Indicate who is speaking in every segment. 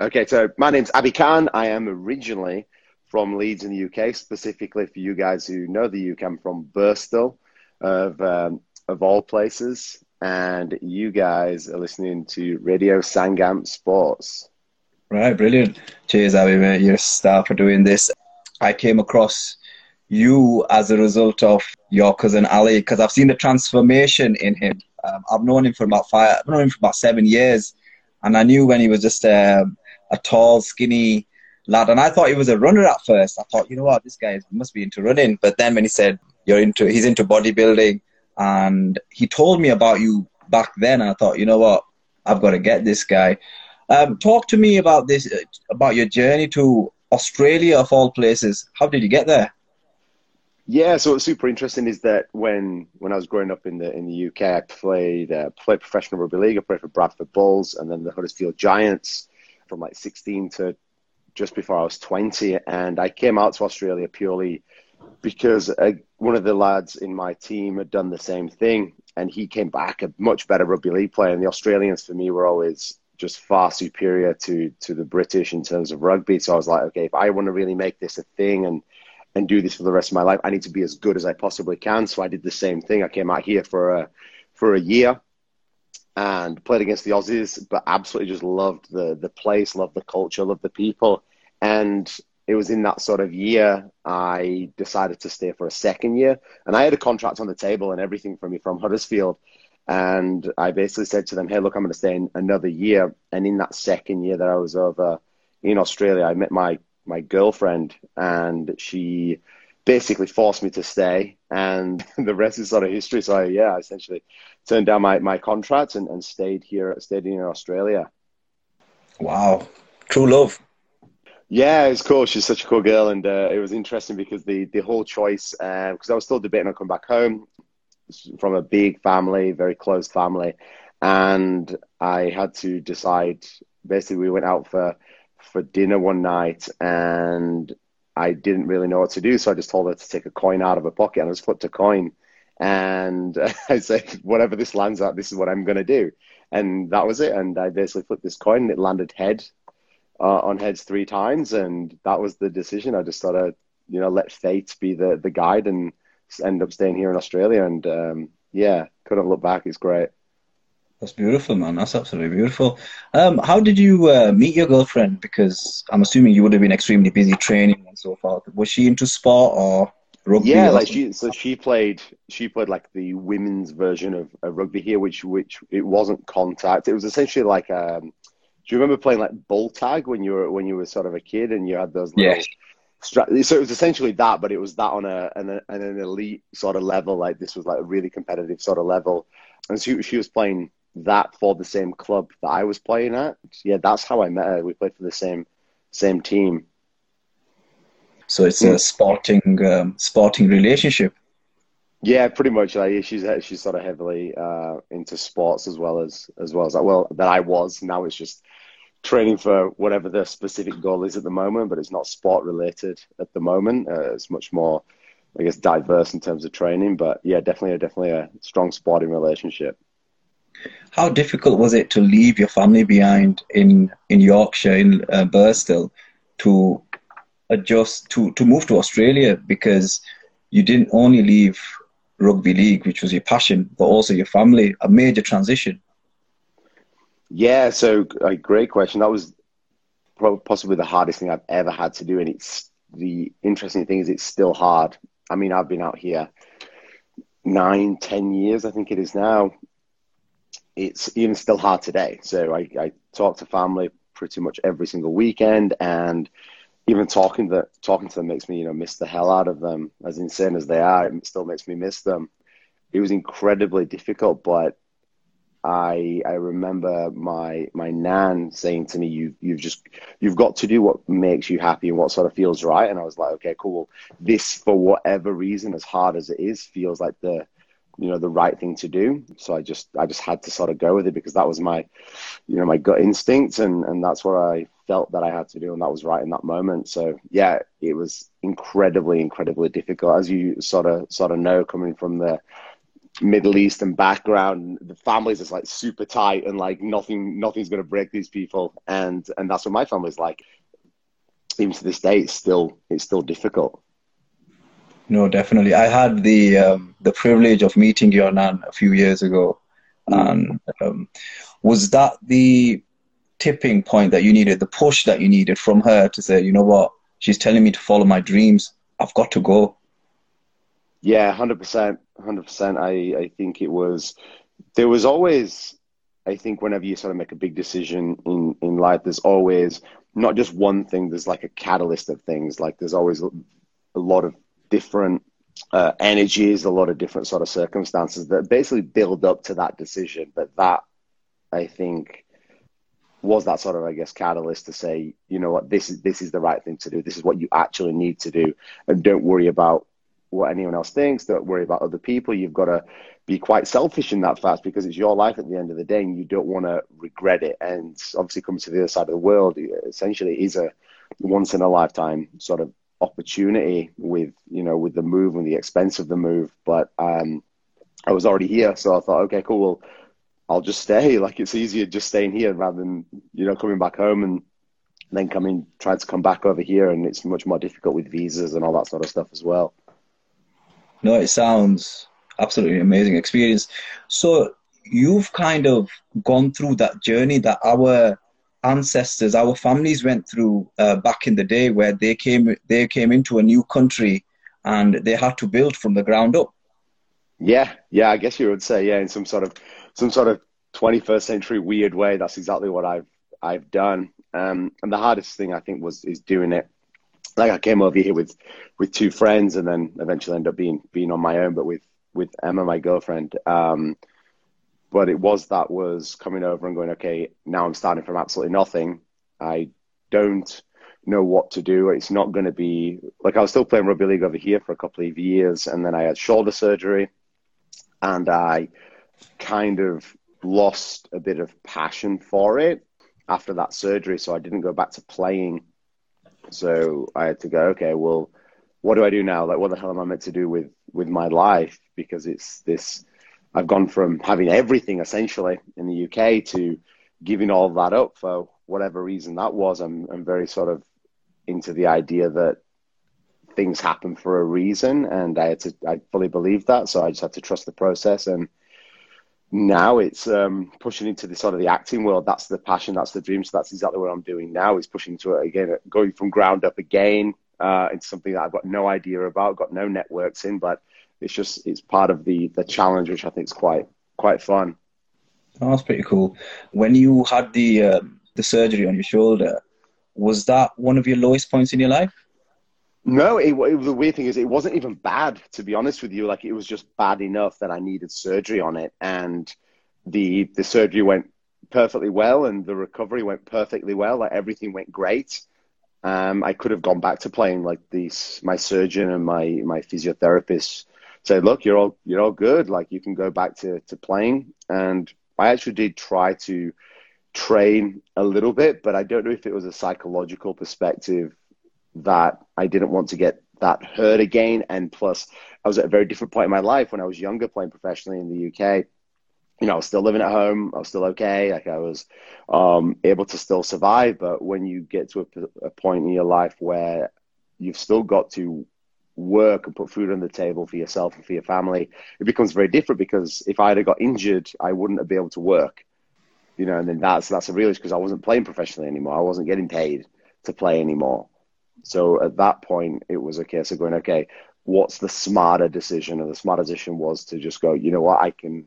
Speaker 1: Okay, so my name's Abby Khan. I am originally from Leeds in the UK, specifically for you guys who know the UK. I'm from Birstall, of um, of all places, and you guys are listening to Radio Sangam Sports.
Speaker 2: Right, brilliant. Cheers, Abby, mate. You're a star for doing this. I came across you as a result of your cousin Ali because I've seen the transformation in him. Um, I've known him for about five. I've known him for about seven years, and I knew when he was just um, a tall, skinny lad. And I thought he was a runner at first. I thought, you know what, this guy must be into running. But then when he said you're into, he's into bodybuilding, and he told me about you back then, I thought, you know what, I've got to get this guy. Um, talk to me about this, uh, about your journey to Australia of all places. How did you get there?
Speaker 1: Yeah, so what's super interesting is that when when I was growing up in the in the UK, I played uh, played professional rugby league. I played for Bradford Bulls and then the Huddersfield Giants from like 16 to just before I was 20. And I came out to Australia purely because uh, one of the lads in my team had done the same thing. And he came back a much better rugby league player. And the Australians, for me, were always just far superior to, to the British in terms of rugby. So I was like, okay, if I want to really make this a thing and and do this for the rest of my life, I need to be as good as I possibly can. So I did the same thing. I came out here for a for a year and played against the Aussies, but absolutely just loved the the place, loved the culture, loved the people. And it was in that sort of year I decided to stay for a second year. And I had a contract on the table and everything for me from Huddersfield. And I basically said to them, hey, look, I'm going to stay in another year. And in that second year that I was over in Australia, I met my, my girlfriend and she basically forced me to stay. And the rest is sort of history. So, I, yeah, I essentially turned down my, my contract and, and stayed here, stayed in Australia.
Speaker 2: Wow. True love.
Speaker 1: Yeah, it's cool. She's such a cool girl, and uh, it was interesting because the the whole choice, because uh, I was still debating on coming back home from a big family, very close family, and I had to decide. Basically, we went out for for dinner one night, and I didn't really know what to do, so I just told her to take a coin out of her pocket, and I just flipped a coin, and I said, "Whatever this lands at, this is what I'm going to do." And that was it. And I basically flipped this coin, and it landed head uh, on heads three times, and that was the decision. I just sort of, you know, let fate be the the guide, and end up staying here in Australia. And um, yeah, couldn't look back. It's great.
Speaker 2: That's beautiful, man. That's absolutely beautiful. Um, how did you uh, meet your girlfriend? Because I'm assuming you would have been extremely busy training and so forth. Was she into sport or rugby?
Speaker 1: Yeah, like she. So she played. She played like the women's version of, of rugby here, which which it wasn't contact. It was essentially like um, do you remember playing like bull tag when you were when you were sort of a kid and you had those little
Speaker 2: yeah.
Speaker 1: Stra- so it was essentially that, but it was that on a an, an elite sort of level. Like this was like a really competitive sort of level, and she she was playing that for the same club that I was playing at. Yeah, that's how I met her. We played for the same same team.
Speaker 2: So it's a sporting um, sporting relationship.
Speaker 1: Yeah, pretty much. Like she's she's sort of heavily uh, into sports as well as as well as that. Well, that I was. Now it's just training for whatever the specific goal is at the moment, but it's not sport related at the moment. Uh, it's much more, I guess, diverse in terms of training. But yeah, definitely, definitely a strong sporting relationship.
Speaker 2: How difficult was it to leave your family behind in in Yorkshire in uh, Birstall to adjust to to move to Australia because you didn't only leave rugby league, which was your passion, but also your family, a major transition.
Speaker 1: Yeah, so a great question. That was possibly the hardest thing I've ever had to do, and it's the interesting thing is it's still hard. I mean, I've been out here nine, ten years, I think it is now. It's even still hard today. So I, I talk to family pretty much every single weekend, and even talking that talking to them makes me, you know, miss the hell out of them. As insane as they are, it still makes me miss them. It was incredibly difficult, but I I remember my my nan saying to me, "You you've just you've got to do what makes you happy and what sort of feels right." And I was like, "Okay, cool. This, for whatever reason, as hard as it is, feels like the you know the right thing to do." So I just I just had to sort of go with it because that was my you know my gut instinct, and and that's what I felt that I had to do, and that was right in that moment. So yeah, it was incredibly incredibly difficult, as you sort of sort of know, coming from the Middle Eastern background. The families is like super tight and like nothing nothing's gonna break these people. And and that's what my family's like. Even to this day, it's still it's still difficult.
Speaker 2: No, definitely. I had the um, the privilege of meeting your nan a few years ago, mm. and um, was that the tipping point that you needed, the push that you needed from her to say, you know what, she's telling me to follow my dreams. I've got to go.
Speaker 1: Yeah, hundred percent, hundred percent. I I think it was. There was always, I think, whenever you sort of make a big decision in in life, there's always not just one thing. There's like a catalyst of things. Like there's always a lot of different uh, energies, a lot of different sort of circumstances that basically build up to that decision. But that, I think, was that sort of I guess catalyst to say, you know what, this is this is the right thing to do. This is what you actually need to do, and don't worry about what anyone else thinks. Don't worry about other people. You've got to be quite selfish in that fast because it's your life at the end of the day, and you don't want to regret it. And obviously, coming to the other side of the world essentially is a once in a lifetime sort of opportunity with you know with the move and the expense of the move. But um, I was already here, so I thought, okay, cool. Well, I'll just stay. Like it's easier just staying here rather than you know coming back home and then coming trying to come back over here, and it's much more difficult with visas and all that sort of stuff as well.
Speaker 2: No, it sounds absolutely amazing experience. So you've kind of gone through that journey that our ancestors, our families went through uh, back in the day, where they came they came into a new country and they had to build from the ground up.
Speaker 1: Yeah, yeah, I guess you would say yeah, in some sort of some sort of 21st century weird way. That's exactly what I've I've done. Um, and the hardest thing I think was is doing it. Like I came over here with with two friends, and then eventually ended up being being on my own, but with with Emma, my girlfriend. Um, but it was that was coming over and going, okay, now I'm starting from absolutely nothing. I don't know what to do. It's not going to be like I was still playing rugby league over here for a couple of years, and then I had shoulder surgery, and I kind of lost a bit of passion for it after that surgery. So I didn't go back to playing. So I had to go, okay, well, what do I do now? Like, what the hell am I meant to do with, with my life? Because it's this, I've gone from having everything essentially in the UK to giving all that up for whatever reason that was. I'm, I'm very sort of into the idea that things happen for a reason. And I had to, I fully believe that. So I just had to trust the process and, now it's um, pushing into the sort of the acting world. That's the passion. That's the dream. So that's exactly what I'm doing now. Is pushing to it again, going from ground up again uh, into something that I've got no idea about, got no networks in, but it's just it's part of the the challenge, which I think is quite quite fun.
Speaker 2: Oh, that's pretty cool. When you had the uh, the surgery on your shoulder, was that one of your lowest points in your life?
Speaker 1: No, it, it, the weird thing is, it wasn't even bad, to be honest with you. Like, it was just bad enough that I needed surgery on it. And the, the surgery went perfectly well, and the recovery went perfectly well. Like, everything went great. Um, I could have gone back to playing. Like, these, my surgeon and my, my physiotherapist said, look, you're all, you're all good. Like, you can go back to, to playing. And I actually did try to train a little bit, but I don't know if it was a psychological perspective that I didn't want to get that hurt again. And plus, I was at a very different point in my life when I was younger, playing professionally in the UK. You know, I was still living at home. I was still okay. Like I was um, able to still survive. But when you get to a, a point in your life where you've still got to work and put food on the table for yourself and for your family, it becomes very different because if I had got injured, I wouldn't have been able to work. You know, and then that's that's a real issue because I wasn't playing professionally anymore. I wasn't getting paid to play anymore. So at that point, it was a case of going, okay, what's the smarter decision? And the smarter decision was to just go, you know what, I can,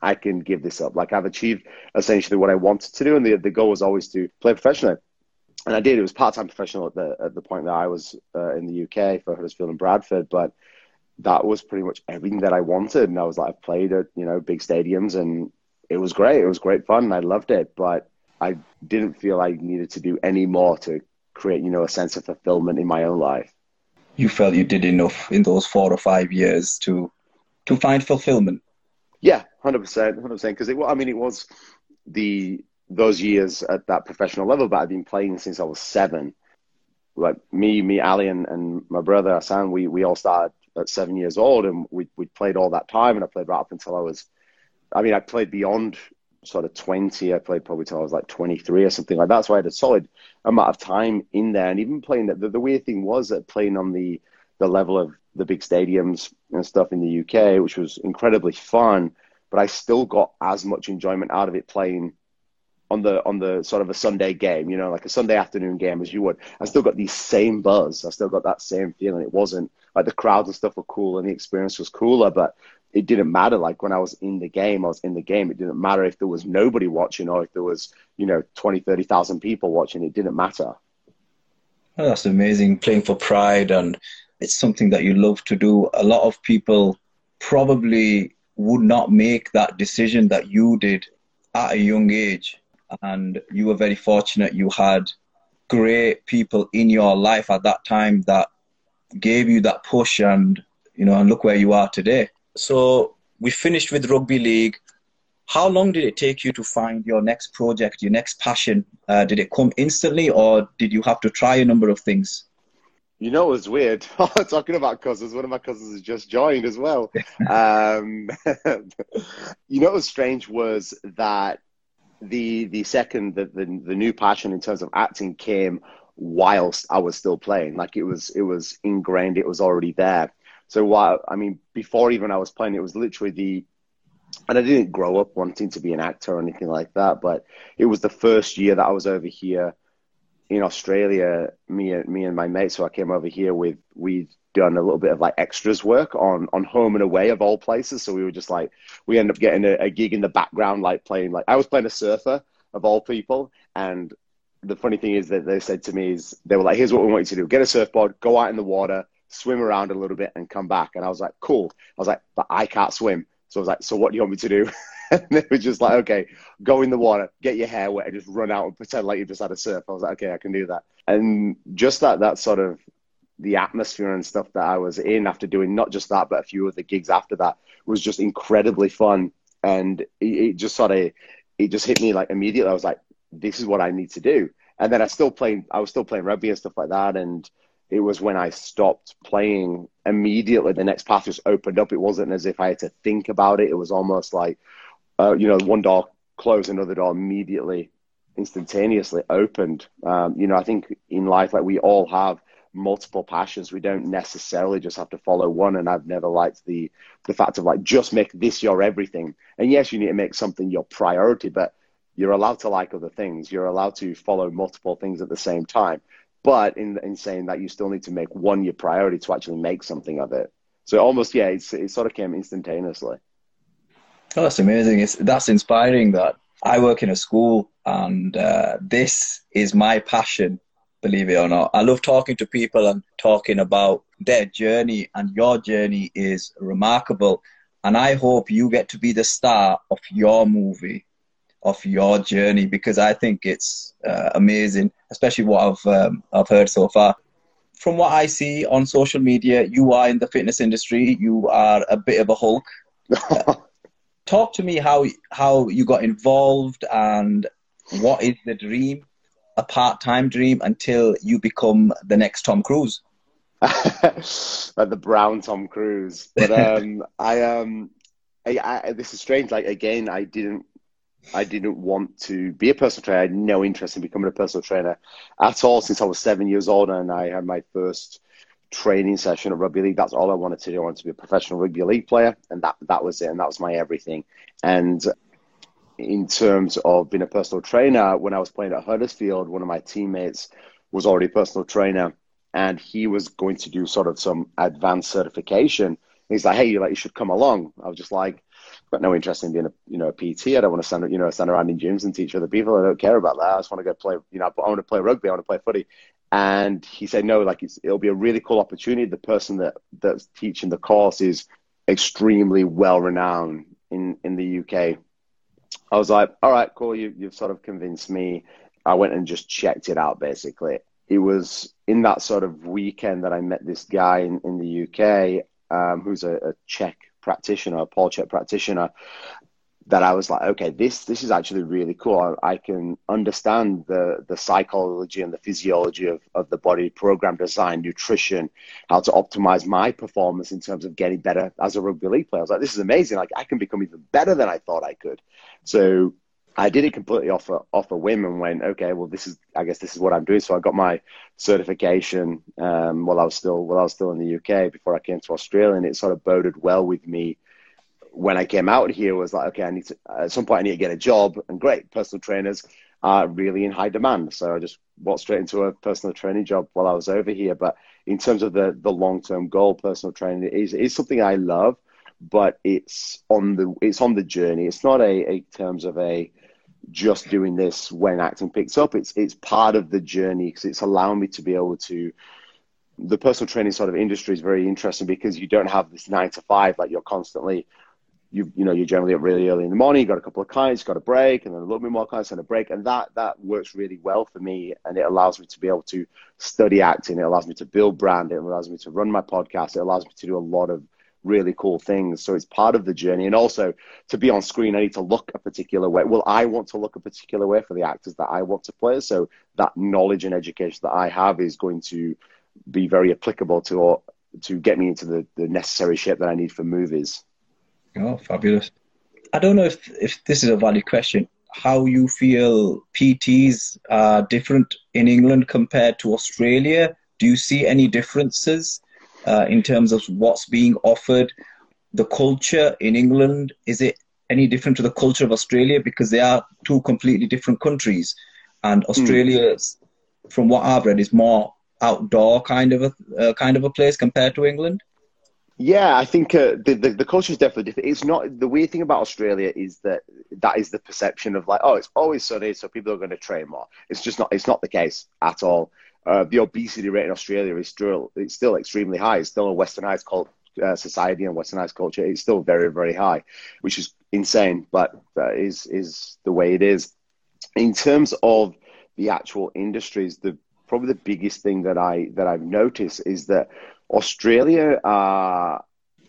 Speaker 1: I can give this up. Like I've achieved essentially what I wanted to do, and the the goal was always to play professionally. And I did. It was part time professional at the at the point that I was uh, in the UK for Huddersfield and Bradford, but that was pretty much everything that I wanted. And I was like, I've played at you know big stadiums, and it was great. It was great fun. And I loved it, but I didn't feel I needed to do any more to create, you know, a sense of fulfillment in my own life.
Speaker 2: You felt you did enough in those four or five years to to find fulfillment.
Speaker 1: Yeah, hundred percent, hundred percent. Because it, I mean, it was the those years at that professional level, but I've been playing since I was seven. Like me, me, Ali, and, and my brother Hassan, we we all started at seven years old, and we we played all that time, and I played right up until I was. I mean, I played beyond sort of 20. I played probably till I was like 23 or something like that. So I had a solid amount of time in there. And even playing that, the, the weird thing was that playing on the, the level of the big stadiums and stuff in the UK, which was incredibly fun, but I still got as much enjoyment out of it playing on the on the sort of a Sunday game, you know, like a Sunday afternoon game as you would. I still got the same buzz. I still got that same feeling. It wasn't like the crowds and stuff were cool and the experience was cooler, but it didn't matter. Like when I was in the game, I was in the game. It didn't matter if there was nobody watching or if there was, you know, 20, 30,000 people watching. It didn't matter.
Speaker 2: Oh, that's amazing. Playing for pride and it's something that you love to do. A lot of people probably would not make that decision that you did at a young age. And you were very fortunate you had great people in your life at that time that gave you that push and you know and look where you are today so we finished with rugby league. How long did it take you to find your next project, your next passion? Uh, did it come instantly, or did you have to try a number of things?
Speaker 1: You know, it was weird. Talking about cousins, one of my cousins has just joined as well. um, you know, what was strange was that the the second the, the the new passion in terms of acting came whilst I was still playing. Like it was it was ingrained. It was already there. So while I mean, before even I was playing, it was literally the, and I didn't grow up wanting to be an actor or anything like that, but it was the first year that I was over here in Australia. Me and me and my mate, so I came over here with we'd done a little bit of like extras work on on home and away of all places. So we were just like we ended up getting a, a gig in the background, like playing like I was playing a surfer of all people, and the funny thing is that they said to me is they were like, "Here's what we want you to do: get a surfboard, go out in the water, swim around a little bit and come back. And I was like, cool. I was like, but I can't swim. So I was like, so what do you want me to do? and they were just like, okay, go in the water, get your hair wet, and just run out and pretend like you've just had a surf. I was like, okay, I can do that. And just that, that sort of the atmosphere and stuff that I was in after doing not just that, but a few of the gigs after that was just incredibly fun. And it, it just sort of, it just hit me like immediately. I was like, this is what I need to do. And then I still playing, I was still playing rugby and stuff like that. And it was when I stopped playing immediately the next path just opened up. It wasn't as if I had to think about it. It was almost like, uh, you know, one door closed, another door immediately, instantaneously opened. Um, you know, I think in life, like we all have multiple passions. We don't necessarily just have to follow one. And I've never liked the the fact of like just make this your everything. And yes, you need to make something your priority, but you're allowed to like other things. You're allowed to follow multiple things at the same time but in in saying that you still need to make one your priority to actually make something of it. So almost yeah, it's, it sort of came instantaneously.
Speaker 2: Oh, that's amazing! It's that's inspiring. That I work in a school, and uh, this is my passion. Believe it or not, I love talking to people and talking about their journey, and your journey is remarkable. And I hope you get to be the star of your movie of your journey because I think it's uh, amazing, especially what I've um, I've heard so far. From what I see on social media, you are in the fitness industry. You are a bit of a hulk. Talk to me how how you got involved and what is the dream, a part time dream, until you become the next Tom Cruise.
Speaker 1: like the brown Tom Cruise, but um, I um, I, I, this is strange. Like again, I didn't I didn't want to be a personal trainer. I had no interest in becoming a personal trainer at all since I was seven years old and I had my first training session of rugby league. That's all I wanted to do. I wanted to be a professional rugby league player, and that that was it. And that was my everything. And in terms of being a personal trainer, when I was playing at Huddersfield, one of my teammates was already a personal trainer, and he was going to do sort of some advanced certification. he's like, "Hey, you like you should come along." I was just like, got no interest in being a you know a PT. I don't want to stand you know stand around in gyms and teach other people. I don't care about that. I just want to go play. You know, I want to play rugby. I want to play footy. And he said no, like it'll be a really cool opportunity. The person that that's teaching the course is extremely well renowned in in the UK. I was like, all right, cool. You you've sort of convinced me. I went and just checked it out. Basically, it was in that sort of weekend that I met this guy in, in the UK um, who's a, a CHEK practitioner, a Paul practitioner, that I was like, okay, this this is actually really cool. I, I, can understand the the psychology and the physiology of, of the body, program design, nutrition, how to optimize my performance in terms of getting better as a rugby league player. I was like, this is amazing. Like I can become even better than I thought I could. So I did it completely off a, off a whim and went, okay, well, this is, I guess this is what I'm doing. So I got my certification um, while I was still while I was still in the UK before I came to Australia, and it sort of boded well with me when I came out here was like, okay, I need to, at some point I need to get a job and great personal trainers are really in high demand. So I just walked straight into a personal training job while I was over here. But in terms of the, the long-term goal, personal training is, is something I love, but it's on the, it's on the journey. It's not a, a terms of a, just doing this when acting picks up. It's, it's part of the journey because it's allowing me to be able to, the personal training sort of industry is very interesting because you don't have this nine to five, like you're constantly you you know you're generally up really early in the morning. You got a couple of clients, got a break, and then a little bit more clients and a break, and that that works really well for me, and it allows me to be able to study acting. It allows me to build brand. It allows me to run my podcast. It allows me to do a lot of really cool things. So it's part of the journey, and also to be on screen, I need to look a particular way. Well, I want to look a particular way for the actors that I want to play. So that knowledge and education that I have is going to be very applicable to to get me into the, the necessary shape that I need for movies.
Speaker 2: Oh, fabulous. I don't know if, if this is a valid question. How you feel PTs are different in England compared to Australia? Do you see any differences uh, in terms of what's being offered? The culture in England, is it any different to the culture of Australia? Because they are two completely different countries. And hmm. Australia, mm. from what I've read, is more outdoor kind of a uh, kind of a place compared to England.
Speaker 1: Yeah, I think uh, the, the, the culture is definitely different. It's not the weird thing about Australia is that that is the perception of like, oh, it's always sunny, so people are going to train more. It's just not. It's not the case at all. Uh, the obesity rate in Australia is still it's still extremely high. It's still a westernized cult, uh, society and westernized culture. It's still very very high, which is insane, but that is is the way it is. In terms of the actual industries, the probably the biggest thing that I that I've noticed is that Australia, uh,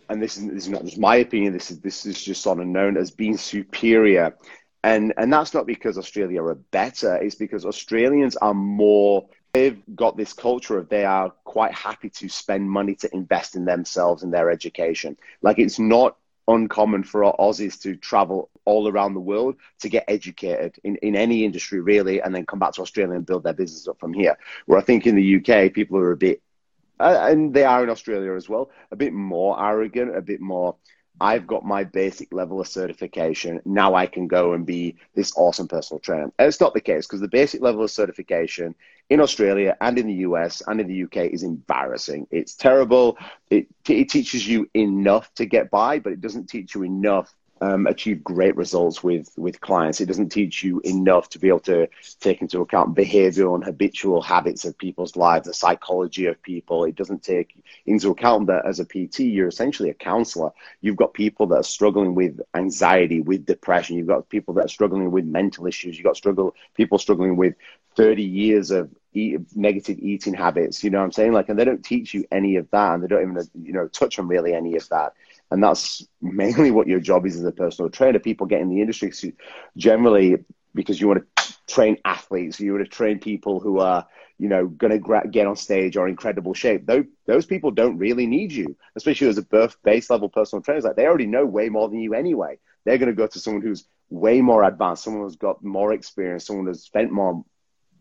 Speaker 1: and this is, this is, not just my opinion. This is this is just sort of known as being superior, and and that's not because Australia are better. It's because Australians are more. They've got this culture of they are quite happy to spend money to invest in themselves and their education. Like it's not uncommon for Aussies to travel all around the world to get educated in, in any industry really and then come back to Australia and build their business up from here. Where I think in the UK people are a bit uh, and they are in Australia as well, a bit more arrogant, a bit more. I've got my basic level of certification. Now I can go and be this awesome personal trainer. And it's not the case because the basic level of certification in Australia and in the US and in the UK is embarrassing. It's terrible. It, it teaches you enough to get by, but it doesn't teach you enough um, achieve great results with with clients. It doesn't teach you enough to be able to take into account behavioral and habitual habits of people's lives, the psychology of people. It doesn't take into account that as a PT, you're essentially a counselor. You've got people that are struggling with anxiety, with depression. You've got people that are struggling with mental issues. You've got struggle people struggling with 30 years of eat, negative eating habits. You know what I'm saying? Like, and they don't teach you any of that, and they don't even you know touch on really any of that and that's mainly what your job is as a personal trainer. People get in the industry generally because you want to train athletes, you want to train people who are, you know, going to gra- get on stage or incredible shape. Those, those people don't really need you, especially as a birth base level personal trainer. Like they already know way more than you anyway. They're going to go to someone who's way more advanced, someone who's got more experience, someone who's spent more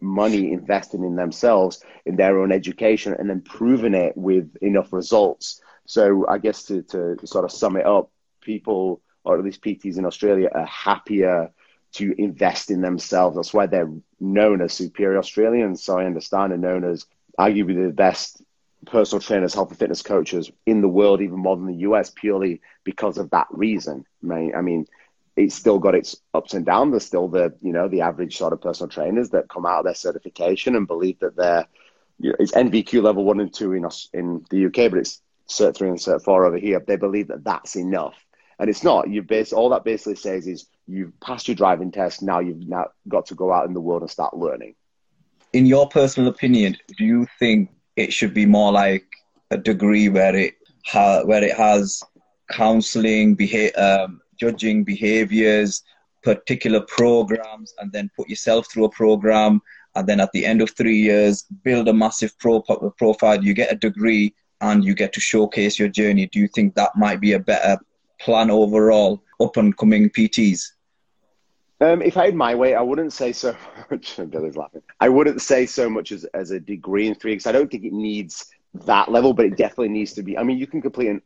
Speaker 1: money investing in themselves, in their own education, and then proving it with enough results so I guess to, to sort of sum it up, people, or at least PTs in Australia, are happier to invest in themselves. That's why they're known as superior Australians. So I understand are known as arguably the best personal trainers, health and fitness coaches in the world, even more than the US, purely because of that reason. I mean, it's still got its ups and downs. There's still the, you know, the average sort of personal trainers that come out of their certification and believe that they're, you know, it's NVQ level one and two in us in the UK, but it's cert three and cert four over here, they believe that that's enough. And it's not. You base all that basically says is you've passed your driving test. Now you've now got to go out in the world and start learning.
Speaker 2: In your personal opinion, do you think it should be more like a degree where it ha- where it has counseling, behavior, um, judging behaviors, particular programs, and then put yourself through a program. And then at the end of three years, build a massive pro- profile. You get a degree and you get to showcase your journey. Do you think that might be a better plan overall, up and coming PTs?
Speaker 1: Um, if I had my way, I wouldn't say so much. Billy's laughing. I wouldn't say so much as, as a degree in three because I don't think it needs that level, but it definitely needs to be. I mean, you can complete an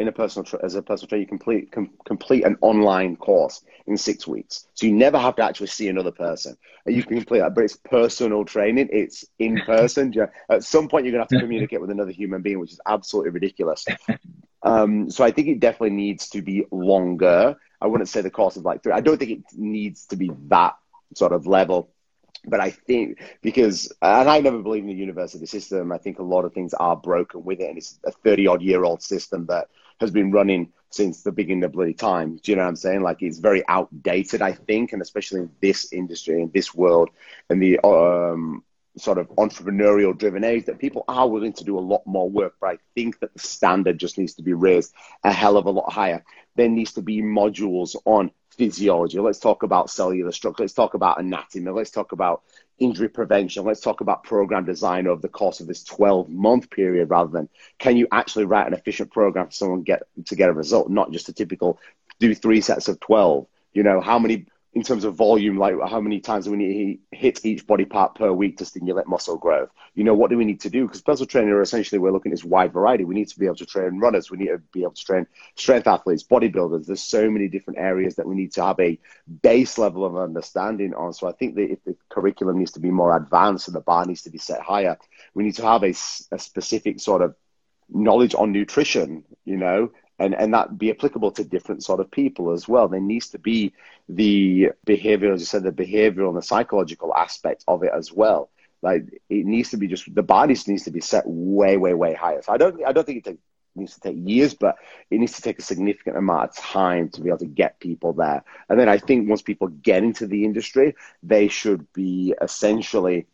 Speaker 1: in a personal tra- as a personal trainer, you complete com- complete an online course in six weeks, so you never have to actually see another person. You can complete that, but it's personal training. It's in person. At some point, you're gonna have to communicate with another human being, which is absolutely ridiculous. Um, so I think it definitely needs to be longer. I wouldn't say the course is like three. I don't think it needs to be that sort of level. But I think because, and I never believe in the university system. I think a lot of things are broken with it, and it's a thirty odd year old system that has been running since the beginning of bloody time. Do you know what I'm saying? Like it's very outdated, I think, and especially in this industry, in this world, and the um, sort of entrepreneurial driven age that people are willing to do a lot more work. But I think that the standard just needs to be raised a hell of a lot higher. There needs to be modules on physiology. Let's talk about cellular structure. Let's talk about anatomy. Let's talk about injury prevention. Let's talk about program design over the course of this 12 month period rather than can you actually write an efficient program for someone get to get a result, not just a typical do three sets of 12. You know, how many in terms of volume, like how many times do we need to hit each body part per week to stimulate muscle growth? You know, what do we need to do? Because personal training, essentially, we're looking at this wide variety. We need to be able to train runners. We need to be able to train strength athletes, bodybuilders. There's so many different areas that we need to have a base level of understanding on. So I think that if the curriculum needs to be more advanced and the bar needs to be set higher, we need to have a, a specific sort of knowledge on nutrition, you know, and and that be applicable to different sort of people as well. There needs to be the behavioral, as you said, the behavioral and the psychological aspect of it as well. Like it needs to be just the body needs to be set way, way, way higher. So I don't, I don't think it needs to take years, but it needs to take a significant amount of time to be able to get people there. And then I think once people get into the industry, they should be essentially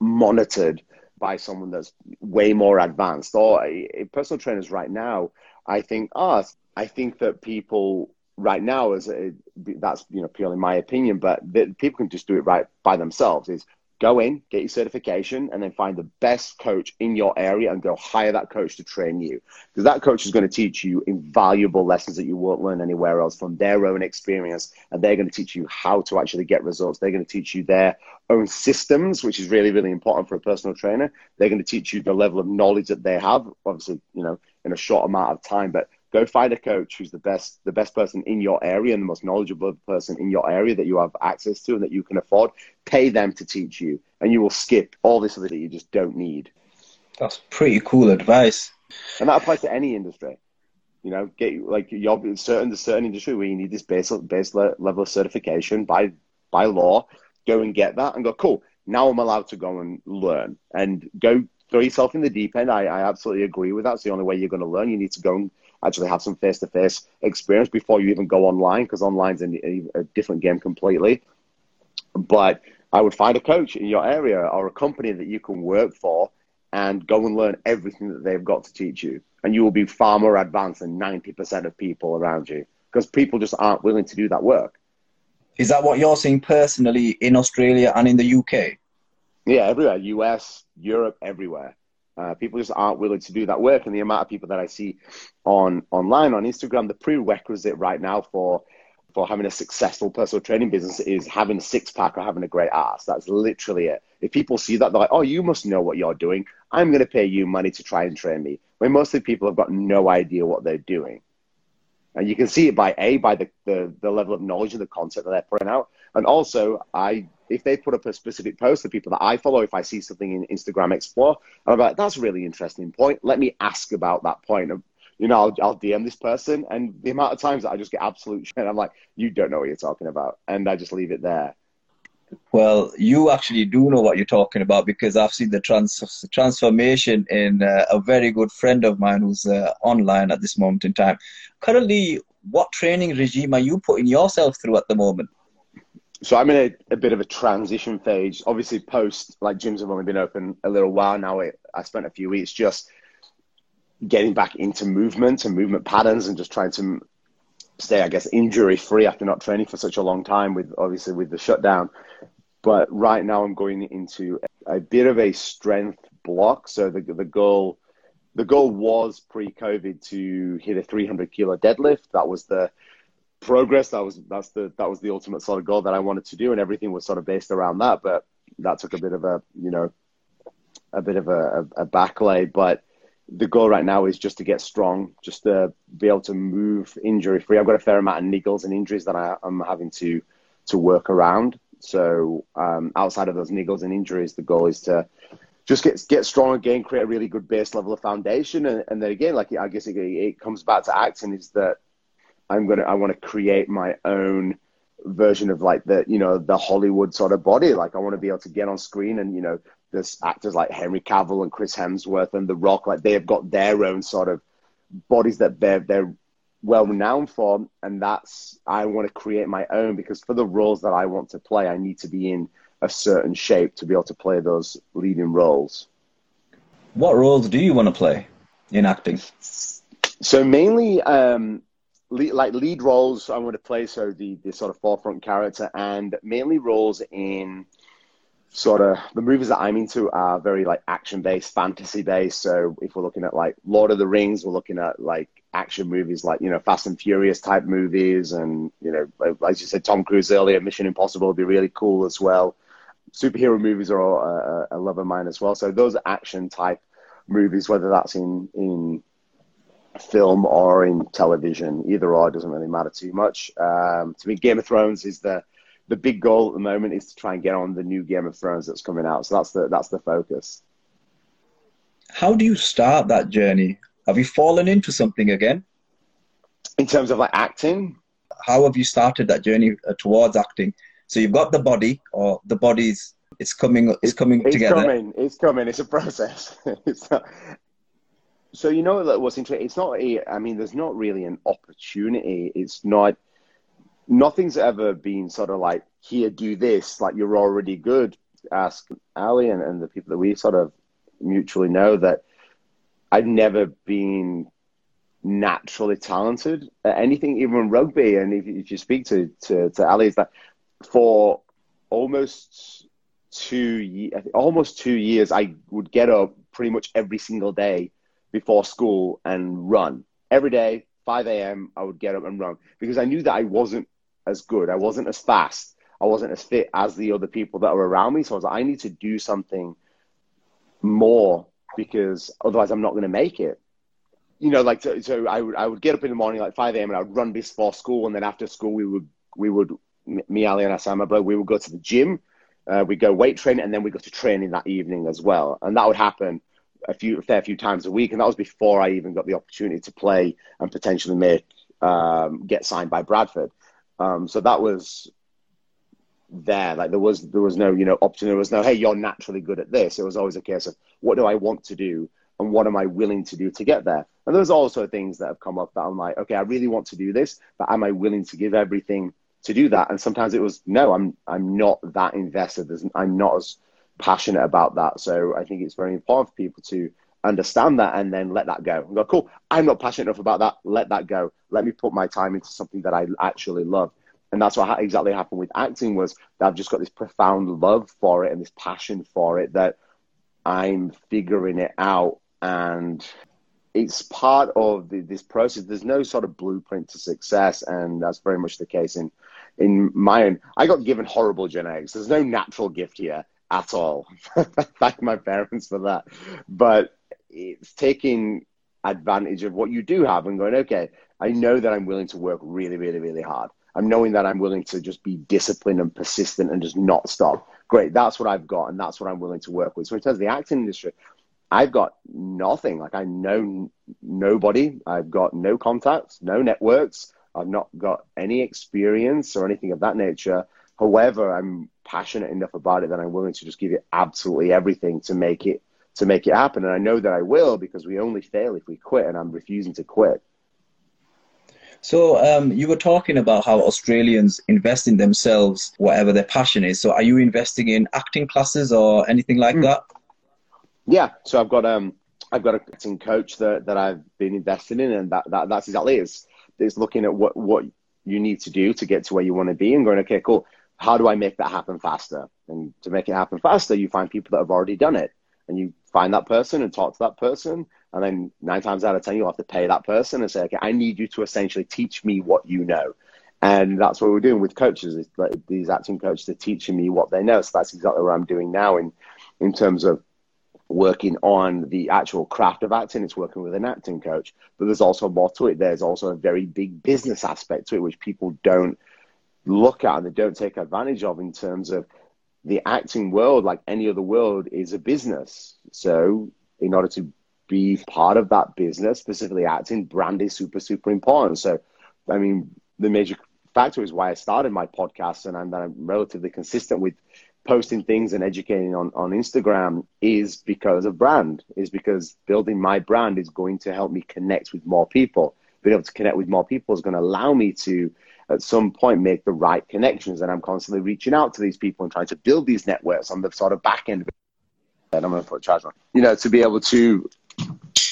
Speaker 1: monitored by someone that's way more advanced. Or personal trainers right now I think us. I think that people right now is uh, that's you know purely my opinion, but that people can just do it right by themselves. Is go in, get your certification, and then find the best coach in your area and go hire that coach to train you. Because that coach is going to teach you invaluable lessons that you won't learn anywhere else from their own experience. And they're going to teach you how to actually get results. They're going to teach you their own systems, which is really, really important for a personal trainer. They're going to teach you the level of knowledge that they have, obviously, you know, in a short amount of time. But go find a coach who's the best the best person in your area and the most knowledgeable person in your area that you have access to and that you can afford. Pay them to teach you and you will skip all this other that you just don't need.
Speaker 2: That's pretty cool advice.
Speaker 1: And that applies to any industry. You know get like you're certain the certain industry where you need this base base level of certification by by law go and get that and go cool now i'm allowed to go and learn and go throw yourself in the deep end i, I absolutely agree with that it's the only way you're going to learn you need to go and actually have some face to face experience before you even go online because online's a, a different game completely. But I would find a coach in your area or a company that you can work for and go and learn everything that they've got to teach you. And you will be far more advanced than 90% of people around you because people just aren't willing to do that work.
Speaker 2: Is that what you're seeing personally in Australia and in the UK?
Speaker 1: Yeah, everywhere. US, Europe, everywhere. Uh, people just aren't willing to do that work, and the amount of people that I see on online on Instagram, the prerequisite right now for for having a successful personal training business is having a six pack or having a great ass. That's literally it. If people see that, they're like, "Oh, you must know what you're doing. I'm going to pay you money to try and train me." When mostly people have got no idea what they're doing, and you can see it by a by the the, the level of knowledge of the concept that they're putting out, and also I if they put up a specific post, the people that I follow, if I see something in Instagram Explore, I'm like, that's a really interesting point. Let me ask about that point. You know, I'll, I'll DM this person, and the amount of times that I just get absolute shit, I'm like, you don't know what you're talking about, and I just leave it there.
Speaker 2: Well, you actually do know what you're talking about because I've seen the trans- transformation in uh, a very good friend of mine who's uh, online at this moment in time. Currently, what training regime are you putting yourself through at the moment?
Speaker 1: So I'm in a, a, bit of a transition phase. Obviously, post like gyms have only been open a little while now. It, I spent a few weeks just getting back into movement and movement patterns and just trying to stay, I guess, injury free after not training for such a long time with obviously with the shutdown. But right now I'm going into a bit of a strength block. So the the goal the goal was pre-COVID to hit a 300 kilo deadlift. That was the progress. That was that's the that was the ultimate sort of goal that I wanted to do, and everything was sort of based around that. But that took a bit of a you know a bit of a, a, a backlay. But the goal right now is just to get strong, just to be able to move injury free. I've got a fair amount of niggles and injuries that I, am having to to work around. So um, outside of those niggles and injuries, the goal is to just get get strong again, create a really good base level of foundation, and, and then again, like I guess it, it comes back to acting is that I'm gonna I want to create my own version of like the you know the Hollywood sort of body. Like I want to be able to get on screen and you know there's actors like Henry Cavill and Chris Hemsworth and The Rock. Like they have got their own sort of bodies that they're they're well renowned for, and that's I want to create my own because for the roles that I want to play, I need to be in a certain shape to be able to play those leading roles.
Speaker 2: What roles do you want to play in acting?
Speaker 1: So mainly, um, lead, like lead roles, I want to play. So the the sort of forefront character, and mainly roles in sort of the movies that I'm into are very like action based, fantasy based. So if we're looking at like Lord of the Rings, we're looking at like action movies like you know Fast and Furious type movies, and you know as you said, Tom Cruise earlier, Mission Impossible would be really cool as well superhero movies are a, uh, uh, a, love of mine as well. So those action type movies, whether that's in in film or in television, either or doesn't really matter too much. Um, to me, Game of Thrones is the the big goal at the moment is to try and get on the new Game of Thrones that's coming out. So that's the that's the focus.
Speaker 2: How do you start that journey? Have you fallen into something again?
Speaker 1: In terms of like acting,
Speaker 2: how have you started that journey uh, towards acting? So you've got the body, or the body's it's coming it's coming
Speaker 1: it's
Speaker 2: together.
Speaker 1: Coming, it's coming. It's a process. it's not, so you know that what's interesting? It's not a. I mean, there's not really an opportunity. It's not. Nothing's ever been sort of like here, do this. Like you're already good. Ask Ali and, and the people that we sort of mutually know that I've never been naturally talented at anything, even rugby. And if, if you speak to, to, to Ali, it's like for almost two almost two years, I would get up pretty much every single day before school and run every day. 5 a.m. I would get up and run because I knew that I wasn't as good. I wasn't as fast. I wasn't as fit as the other people that were around me. So I was like, I need to do something more because otherwise I'm not going to make it. You know, like so, so I would I would get up in the morning like 5 a.m. and I would run before school, and then after school we would we would me, Ali, and Hassan, my brother, we would go to the gym, uh, we go weight training, and then we go to training that evening as well. And that would happen a few, a fair few times a week. And that was before I even got the opportunity to play and potentially make, um, get signed by Bradford. Um, so that was there. Like there was, there was no, you know, option. There was no, hey, you're naturally good at this. It was always a case of what do I want to do and what am I willing to do to get there? And there's also things that have come up that I'm like, okay, I really want to do this, but am I willing to give everything to do that. And sometimes it was no, I'm I'm not that invested. I'm not as passionate about that. So I think it's very important for people to understand that and then let that go and go, cool, I'm not passionate enough about that. Let that go. Let me put my time into something that I actually love. And that's what exactly happened with acting was that I've just got this profound love for it and this passion for it that I'm figuring it out and it's part of the, this process. There's no sort of blueprint to success, and that's very much the case in in my own. I got given horrible genetics. There's no natural gift here at all. Thank my parents for that. But it's taking advantage of what you do have and going, okay, I know that I'm willing to work really, really, really hard. I'm knowing that I'm willing to just be disciplined and persistent and just not stop. Great, that's what I've got, and that's what I'm willing to work with. So in terms of the acting industry, I've got nothing. Like I know nobody. I've got no contacts, no networks. I've not got any experience or anything of that nature. However, I'm passionate enough about it that I'm willing to just give it absolutely everything to make it to make it happen. And I know that I will because we only fail if we quit, and I'm refusing to quit.
Speaker 2: So um, you were talking about how Australians invest in themselves, whatever their passion is. So are you investing in acting classes or anything like mm. that?
Speaker 1: Yeah, so I've got um I've got a acting coach that, that I've been investing in, and that, that that's exactly it. It's it's looking at what what you need to do to get to where you want to be and going, okay, cool. How do I make that happen faster? And to make it happen faster, you find people that have already done it, and you find that person and talk to that person, and then nine times out of ten, you'll have to pay that person and say, okay, I need you to essentially teach me what you know. And that's what we're doing with coaches. Like these acting coaches are teaching me what they know. So that's exactly what I'm doing now in in terms of working on the actual craft of acting. It's working with an acting coach, but there's also more to it. There's also a very big business aspect to it, which people don't look at and they don't take advantage of in terms of the acting world, like any other world, is a business. So in order to be part of that business, specifically acting, brand is super, super important. So, I mean, the major factor is why I started my podcast and I'm, I'm relatively consistent with posting things and educating on, on Instagram is because of brand, is because building my brand is going to help me connect with more people. Being able to connect with more people is going to allow me to, at some point, make the right connections. And I'm constantly reaching out to these people and trying to build these networks on the sort of back end. And I'm going to put a charge on. You know, to be able to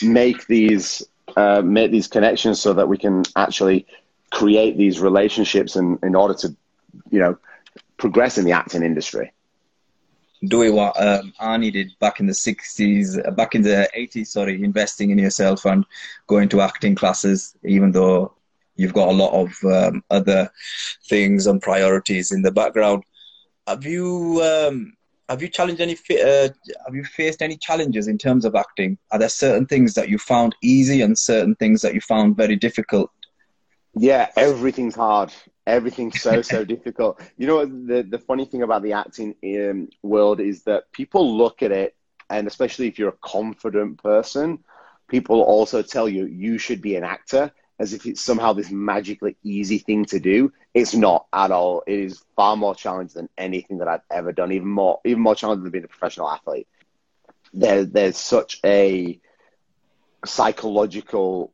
Speaker 1: make these uh, make these connections so that we can actually create these relationships and in order to, you know, progress in the acting industry
Speaker 2: doing what um, Arnie did back in the 60s, uh, back in the 80s, sorry, investing in yourself and going to acting classes, even though you've got a lot of um, other things and priorities in the background. Have you um, have you challenged any uh, have you faced any challenges in terms of acting? Are there certain things that you found easy and certain things that you found very difficult?
Speaker 1: Yeah, everything's hard everything's so so difficult you know the the funny thing about the acting um, world is that people look at it and especially if you're a confident person people also tell you you should be an actor as if it's somehow this magically easy thing to do. It's not at all. It is far more challenging than anything that i've ever done even more even more challenging than being a professional athlete. There, there's such a psychological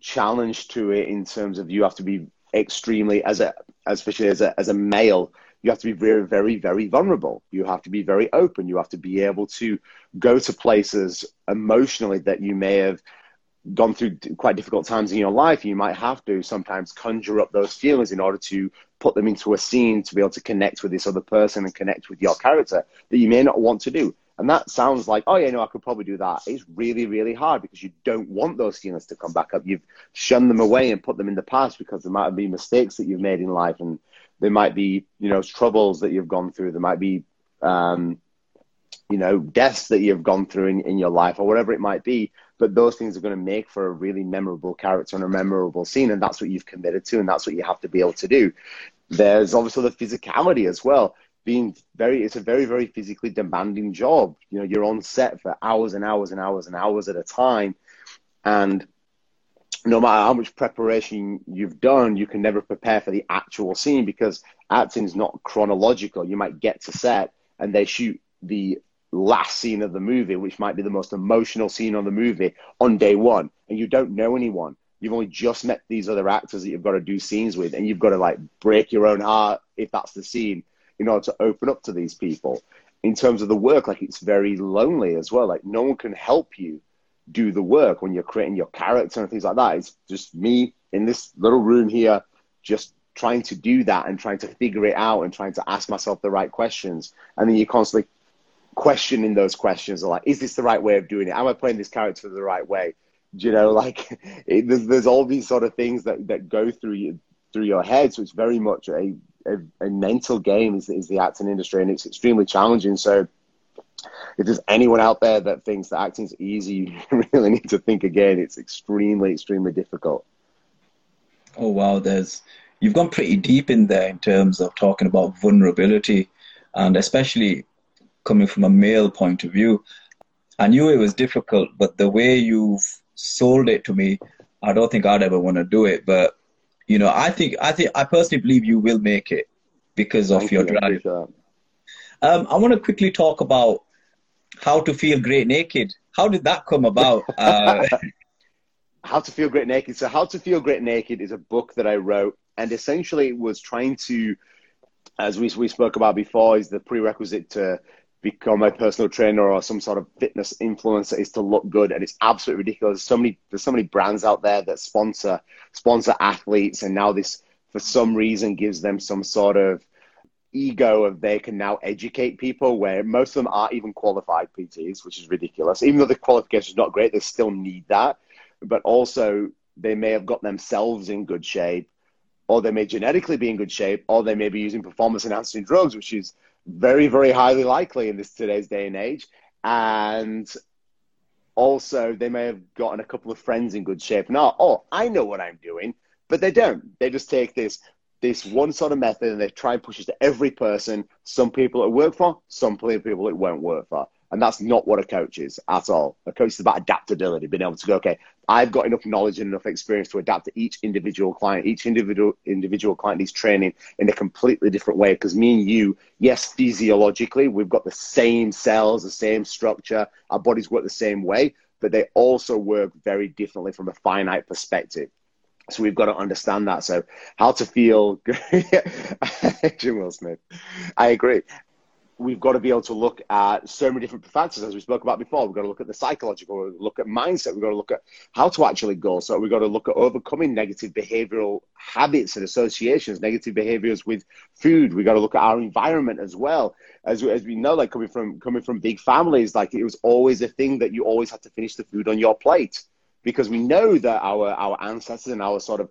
Speaker 1: challenge to it in terms of you have to be extremely as a especially as a as a male you have to be very very very vulnerable. You have to be very open. You have to be able to go to places emotionally that you may have gone through quite difficult times in your life you might have to sometimes conjure up those feelings in order to put them into a scene to be able to connect with this other person and connect with your character that you may not want to do and that sounds like, oh, yeah, no, I could probably do that. It's really, really hard because you don't want those feelings to come back up. You've shunned them away and put them in the past because there might been mistakes that you've made in life and there might be, you know, troubles that you've gone through. There might be, um, you know, deaths that you've gone through in, in your life or whatever it might be. But those things are going to make for a really memorable character and a memorable scene. And that's what you've committed to. And that's what you have to be able to do. There's obviously the physicality as well being very it's a very very physically demanding job you know you're on set for hours and hours and hours and hours at a time and no matter how much preparation you've done you can never prepare for the actual scene because acting is not chronological you might get to set and they shoot the last scene of the movie which might be the most emotional scene on the movie on day one and you don't know anyone you've only just met these other actors that you've got to do scenes with and you've got to like break your own heart if that's the scene in order to open up to these people. In terms of the work, like it's very lonely as well. Like no one can help you do the work when you're creating your character and things like that. It's just me in this little room here, just trying to do that and trying to figure it out and trying to ask myself the right questions. And then you're constantly questioning those questions like, is this the right way of doing it? Am I playing this character the right way? Do you know, like it, there's, there's all these sort of things that, that go through you, through your head. So it's very much a a, a mental game is, is the acting industry, and it's extremely challenging. So, if there's anyone out there that thinks that acting's easy, you really need to think again. It's extremely, extremely difficult.
Speaker 2: Oh wow, there's you've gone pretty deep in there in terms of talking about vulnerability, and especially coming from a male point of view. I knew it was difficult, but the way you've sold it to me, I don't think I'd ever want to do it. But you know, I think I think I personally believe you will make it because of Thank your you, drive. Um, I want to quickly talk about how to feel great naked. How did that come about? Uh,
Speaker 1: how to feel great naked. So, how to feel great naked is a book that I wrote, and essentially it was trying to, as we we spoke about before, is the prerequisite to become a personal trainer or some sort of fitness influencer is to look good and it's absolutely ridiculous there's so many there's so many brands out there that sponsor sponsor athletes and now this for some reason gives them some sort of ego of they can now educate people where most of them aren't even qualified PTs, which is ridiculous. Even though the qualification is not great, they still need that. But also, they may have got themselves in good shape, or they may genetically be in good shape, or they may be using performance enhancing drugs, which is very, very highly likely in this today's day and age. And also, they may have gotten a couple of friends in good shape. Now, oh, I know what I'm doing, but they don't. They just take this this one sort of method and they try and push it to every person. Some people it work for, some people it won't work for. And that's not what a coach is at all. A coach is about adaptability, being able to go, okay, I've got enough knowledge and enough experience to adapt to each individual client. Each individual individual client needs training in a completely different way. Because me and you, yes, physiologically, we've got the same cells, the same structure, our bodies work the same way, but they also work very differently from a finite perspective. So we've got to understand that. So how to feel good Jim Will Smith. I agree. We've got to be able to look at so many different factors, as we spoke about before. We've got to look at the psychological, look at mindset. We've got to look at how to actually go. So we've got to look at overcoming negative behavioral habits and associations, negative behaviors with food. We've got to look at our environment as well. As, as we know, like coming from coming from big families, like it was always a thing that you always had to finish the food on your plate because we know that our our ancestors and our sort of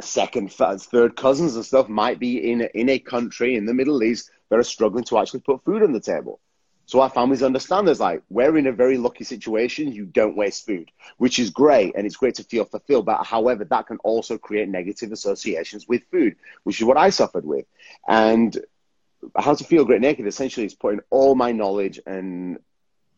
Speaker 1: second, third cousins and stuff might be in in a country in the Middle East that are struggling to actually put food on the table. So our families understand there's like we're in a very lucky situation. You don't waste food, which is great, and it's great to feel fulfilled. But however, that can also create negative associations with food, which is what I suffered with. And how to feel great naked essentially is putting all my knowledge and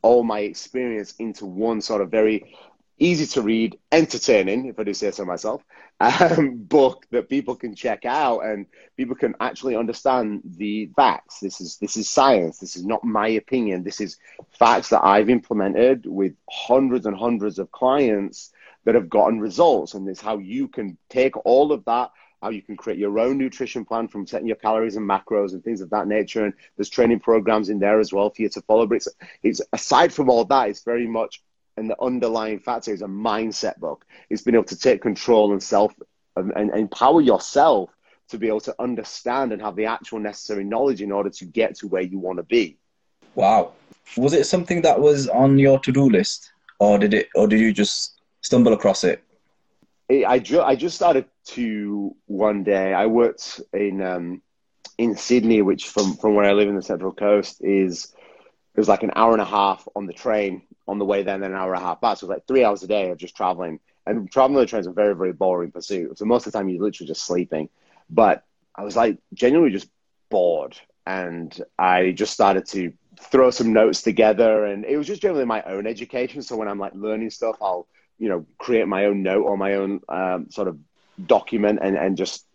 Speaker 1: all my experience into one sort of very easy to read, entertaining, if I do say so myself, um, book that people can check out and people can actually understand the facts. This is this is science. This is not my opinion. This is facts that I've implemented with hundreds and hundreds of clients that have gotten results. And it's how you can take all of that how you can create your own nutrition plan from setting your calories and macros and things of that nature. And there's training programs in there as well for you to follow. But it's, it's aside from all that, it's very much and the underlying factor is a mindset book. It's being able to take control and self and, and empower yourself to be able to understand and have the actual necessary knowledge in order to get to where you want to be.
Speaker 2: Wow. Was it something that was on your to-do list or did it or did you just stumble across it?
Speaker 1: I, ju- I just started to one day. I worked in um, in Sydney, which from, from where I live in the Central Coast is it was like an hour and a half on the train on the way there and then an hour and a half back. So it was like three hours a day of just traveling. And traveling on the train is a very, very boring pursuit. So most of the time you're literally just sleeping. But I was like genuinely just bored. And I just started to throw some notes together. And it was just generally my own education. So when I'm like learning stuff, I'll, you know, create my own note or my own um, sort of document and, and just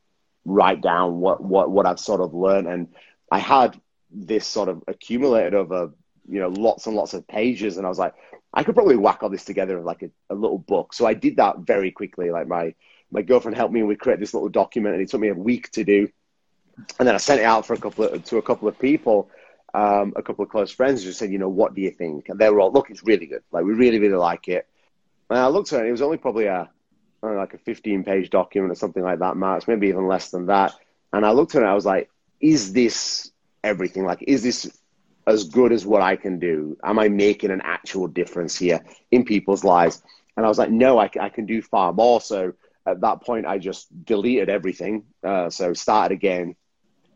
Speaker 1: write down what, what, what I've sort of learned. And I had this sort of accumulated over you know lots and lots of pages and i was like i could probably whack all this together in like a, a little book. So i did that very quickly. Like my my girlfriend helped me and we created this little document and it took me a week to do. And then i sent it out for a couple of to a couple of people um, a couple of close friends just said you know what do you think? And they were all look it's really good. Like we really really like it. And i looked at it and it was only probably a know, like a 15 page document or something like that marks maybe even less than that. And i looked at it i was like is this everything? Like is this as good as what I can do? Am I making an actual difference here in people's lives? And I was like, no, I, I can do far more. So at that point, I just deleted everything. Uh, so started again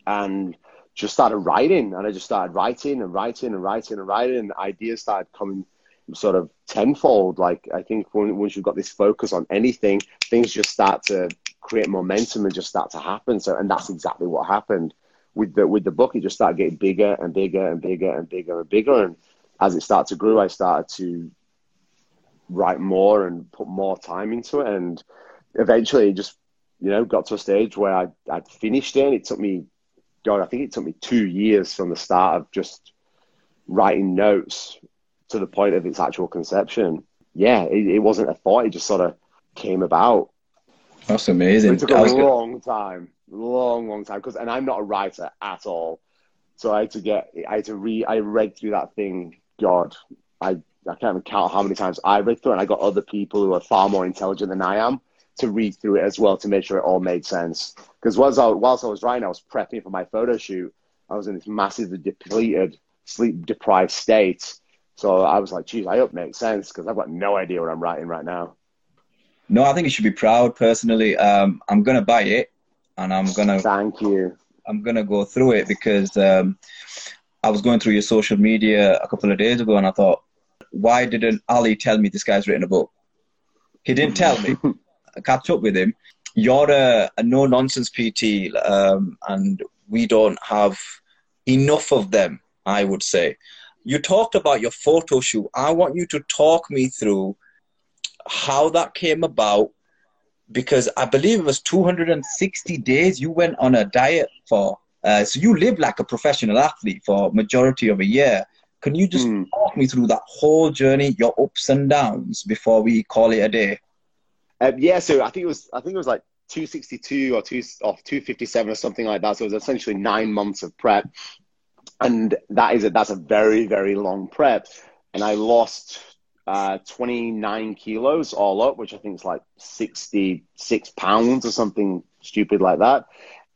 Speaker 1: and just started writing. And I just started writing and writing and writing and writing. And ideas started coming sort of tenfold. Like I think when, once you've got this focus on anything, things just start to create momentum and just start to happen. So, and that's exactly what happened with the with the book, it just started getting bigger and bigger and bigger and bigger and bigger. And as it started to grow, I started to write more and put more time into it. And eventually, it just you know got to a stage where I I'd finished it. And it took me, God, I think it took me two years from the start of just writing notes to the point of its actual conception. Yeah, it, it wasn't a thought; it just sort of came about.
Speaker 2: That's amazing.
Speaker 1: It took a long time long, long time. Because and I'm not a writer at all. So I had to get, I had to read, I read through that thing. God, I, I can't even count how many times I read through it. And I got other people who are far more intelligent than I am to read through it as well to make sure it all made sense. Because whilst I, whilst I was writing, I was prepping for my photo shoot. I was in this massively depleted, sleep deprived state. So I was like, geez, I hope it makes sense because I've got no idea what I'm writing right now.
Speaker 2: No, I think you should be proud personally. Um, I'm going to buy it and I'm to.
Speaker 1: Thank you.
Speaker 2: I'm to go through it because um, I was going through your social media a couple of days ago and I thought, why didn't Ali tell me this guy's written a book? He didn't tell me. I catch up with him. You're a, a no nonsense PT, um, and we don't have enough of them, I would say. You talked about your photo shoot. I want you to talk me through how that came about because I believe it was 260 days you went on a diet for. Uh, so you lived like a professional athlete for majority of a year. Can you just mm. talk me through that whole journey, your ups and downs, before we call it a day?
Speaker 1: Um, yeah, so I think it was I think it was like 262 or two or 257 or something like that. So it was essentially nine months of prep, and that is a, that's a very very long prep. And I lost uh, 29 kilos all up, which I think is like 66 pounds or something stupid like that.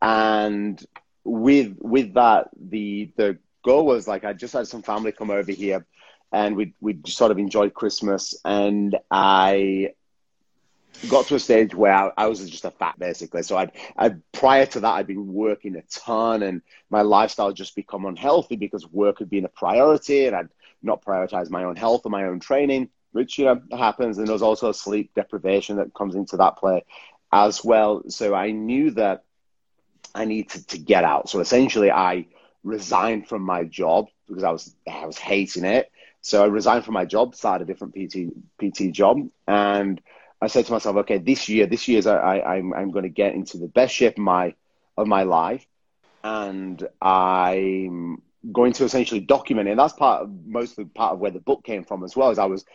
Speaker 1: And with with that, the the goal was like I just had some family come over here, and we we sort of enjoyed Christmas, and I got to a stage where I, I, was just a fat basically. So I'd, I'd prior to that I'd been working a ton and my lifestyle just become unhealthy because work had been a priority and I'd not prioritize my own health or my own training, which you know happens. And there's also sleep deprivation that comes into that play as well. So I knew that I needed to get out. So essentially I resigned from my job because I was I was hating it. So I resigned from my job, started a different PT PT job and I said to myself, okay, this year, this year I, I, I'm, I'm going to get into the best shape of my, of my life. And I'm going to essentially document it. And that's part of, mostly part of where the book came from as well, as I was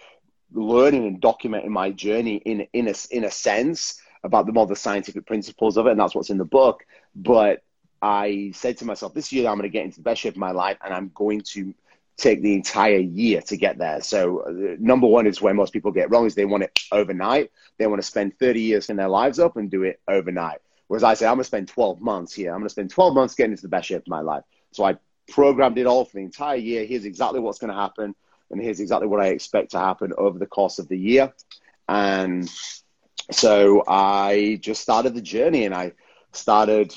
Speaker 1: learning and documenting my journey in, in a, in a sense about the more the scientific principles of it. And that's what's in the book. But I said to myself, this year I'm going to get into the best shape of my life and I'm going to take the entire year to get there. So uh, number one is where most people get wrong is they want it overnight. They want to spend 30 years in their lives up and do it overnight. Whereas I say, I'm going to spend 12 months here. I'm going to spend 12 months getting into the best shape of my life. So I programmed it all for the entire year. Here's exactly what's going to happen. And here's exactly what I expect to happen over the course of the year. And so I just started the journey and I started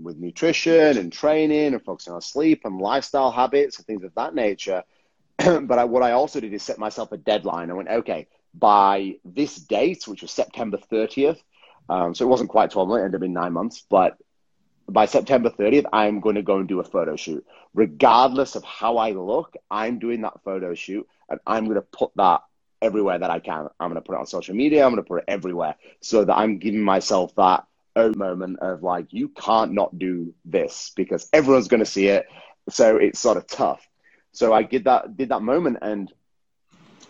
Speaker 1: with nutrition and training and focusing on sleep and lifestyle habits and things of that nature. but I, what I also did is set myself a deadline. I went, okay, by this date, which was September 30th, um, so it wasn't quite 12 months, it ended up being nine months, but by September 30th, I'm going to go and do a photo shoot. Regardless of how I look, I'm doing that photo shoot and I'm going to put that everywhere that I can. I'm going to put it on social media, I'm going to put it everywhere so that I'm giving myself that moment of like, you can't not do this because everyone's going to see it. So it's sort of tough. So I did that, did that moment and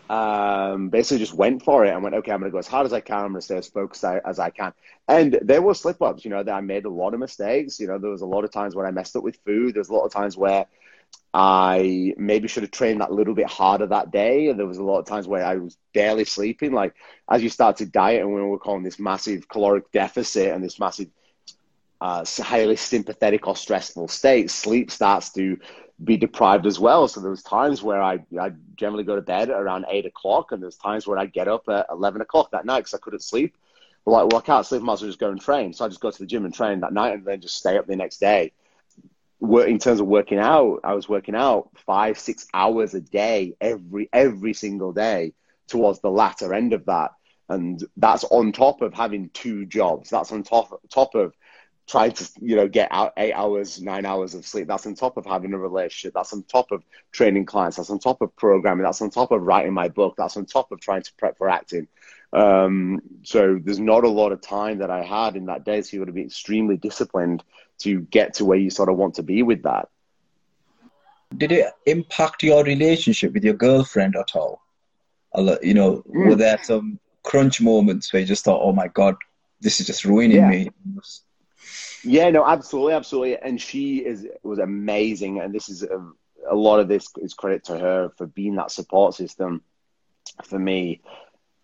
Speaker 1: um, basically just went for it and went, okay, I'm going to go as hard as I can. I'm going to stay as focused as I can. And there were slip ups, you know, that I made a lot of mistakes. You know, there was a lot of times when I messed up with food. There's a lot of times where I maybe should have trained that little bit harder that day. And there was a lot of times where I was barely sleeping. Like as you start to diet and we were calling this massive caloric deficit and this massive uh, highly sympathetic or stressful state, sleep starts to be deprived as well. So there was times where I I generally go to bed around eight o'clock, and there's times where I get up at eleven o'clock that night because I couldn't sleep. But like, well, I can't sleep, I might as well just go and train. So I just go to the gym and train that night, and then just stay up the next day. In terms of working out, I was working out five, six hours a day every every single day towards the latter end of that, and that's on top of having two jobs. That's on top top of trying to you know get out eight hours nine hours of sleep. That's on top of having a relationship. That's on top of training clients. That's on top of programming. That's on top of writing my book. That's on top of trying to prep for acting. Um, so there's not a lot of time that i had in that day so you've got to be extremely disciplined to get to where you sort of want to be with that.
Speaker 2: Did it impact your relationship with your girlfriend at all? You know mm. were there some crunch moments where you just thought oh my god this is just ruining yeah. me
Speaker 1: Yeah, no, absolutely, absolutely. And she is was amazing. And this is a, a lot of this is credit to her for being that support system for me.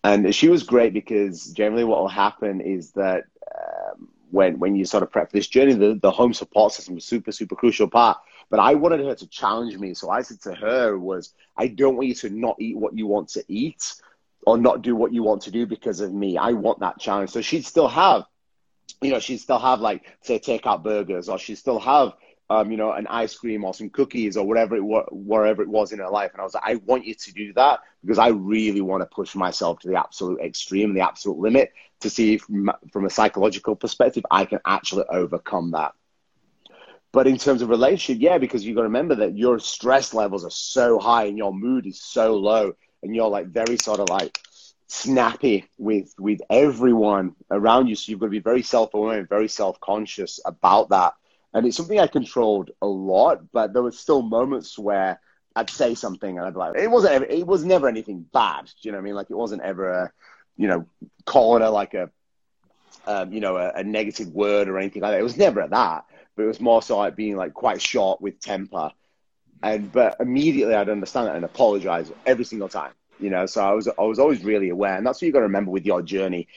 Speaker 1: And she was great because generally what will happen is that um, when when you sort of prep this journey, the, the home support system was super, super crucial part. But I wanted her to challenge me. So I said to her was, I don't want you to not eat what you want to eat or not do what you want to do because of me. I want that challenge. So she'd still have, you know, she'd still have like, say, takeout burgers or she'd still have um, you know, an ice cream or some cookies or whatever it was, wherever it was in her life. And I was like, I want you to do that because I really want to push myself to the absolute extreme, the absolute limit to see from, from a psychological perspective, I can actually overcome that. But in terms of relationship, yeah, because you've got to remember that your stress levels are so high and your mood is so low and you're like very sort of like snappy with with everyone around you. So you've got to be very self-aware and very self-conscious about that and it's something I controlled a lot, but there were still moments where I'd say something and I'd be like, it wasn't, ever, it was never anything bad. Do you know what I mean? Like it wasn't ever a, you know, calling her like a, um, you know, a, a, negative word or anything like that. It was never that, but it was more so like being like quite short with temper. And, but immediately I'd understand that and apologize every single time, you know? So I was, I was always really aware. And that's what you got to remember with your journey.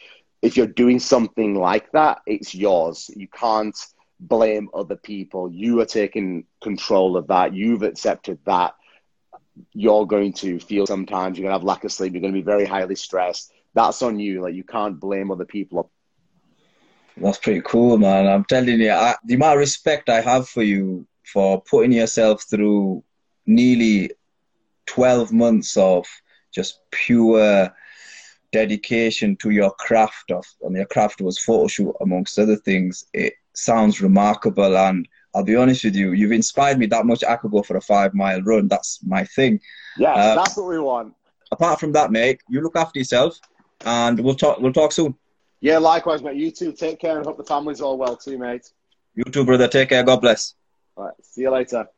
Speaker 1: If you're doing something like that, it's yours. You can't, blame other people. You are taking control of that. You've accepted that. You're going to feel sometimes you're going to have lack of sleep. You're going to be very highly stressed. That's on you. Like you can't blame other people.
Speaker 2: That's pretty cool, man. I'm telling you, I, the amount of respect I have for you for putting yourself through nearly 12 months of just pure dedication to your craft of and your craft was photo shoot amongst other things it sounds remarkable. And I'll be honest with you, you've inspired me that much. I could go for a five mile run. That's my thing.
Speaker 1: Yeah, uh, that's what we want.
Speaker 2: Apart from that, mate, you look after yourself, and we'll talk. We'll talk soon.
Speaker 1: Yeah, likewise, mate. You too. Take care, and hope the family's all well too, mate.
Speaker 2: You too, brother. Take care. God bless.
Speaker 1: All right. See you later.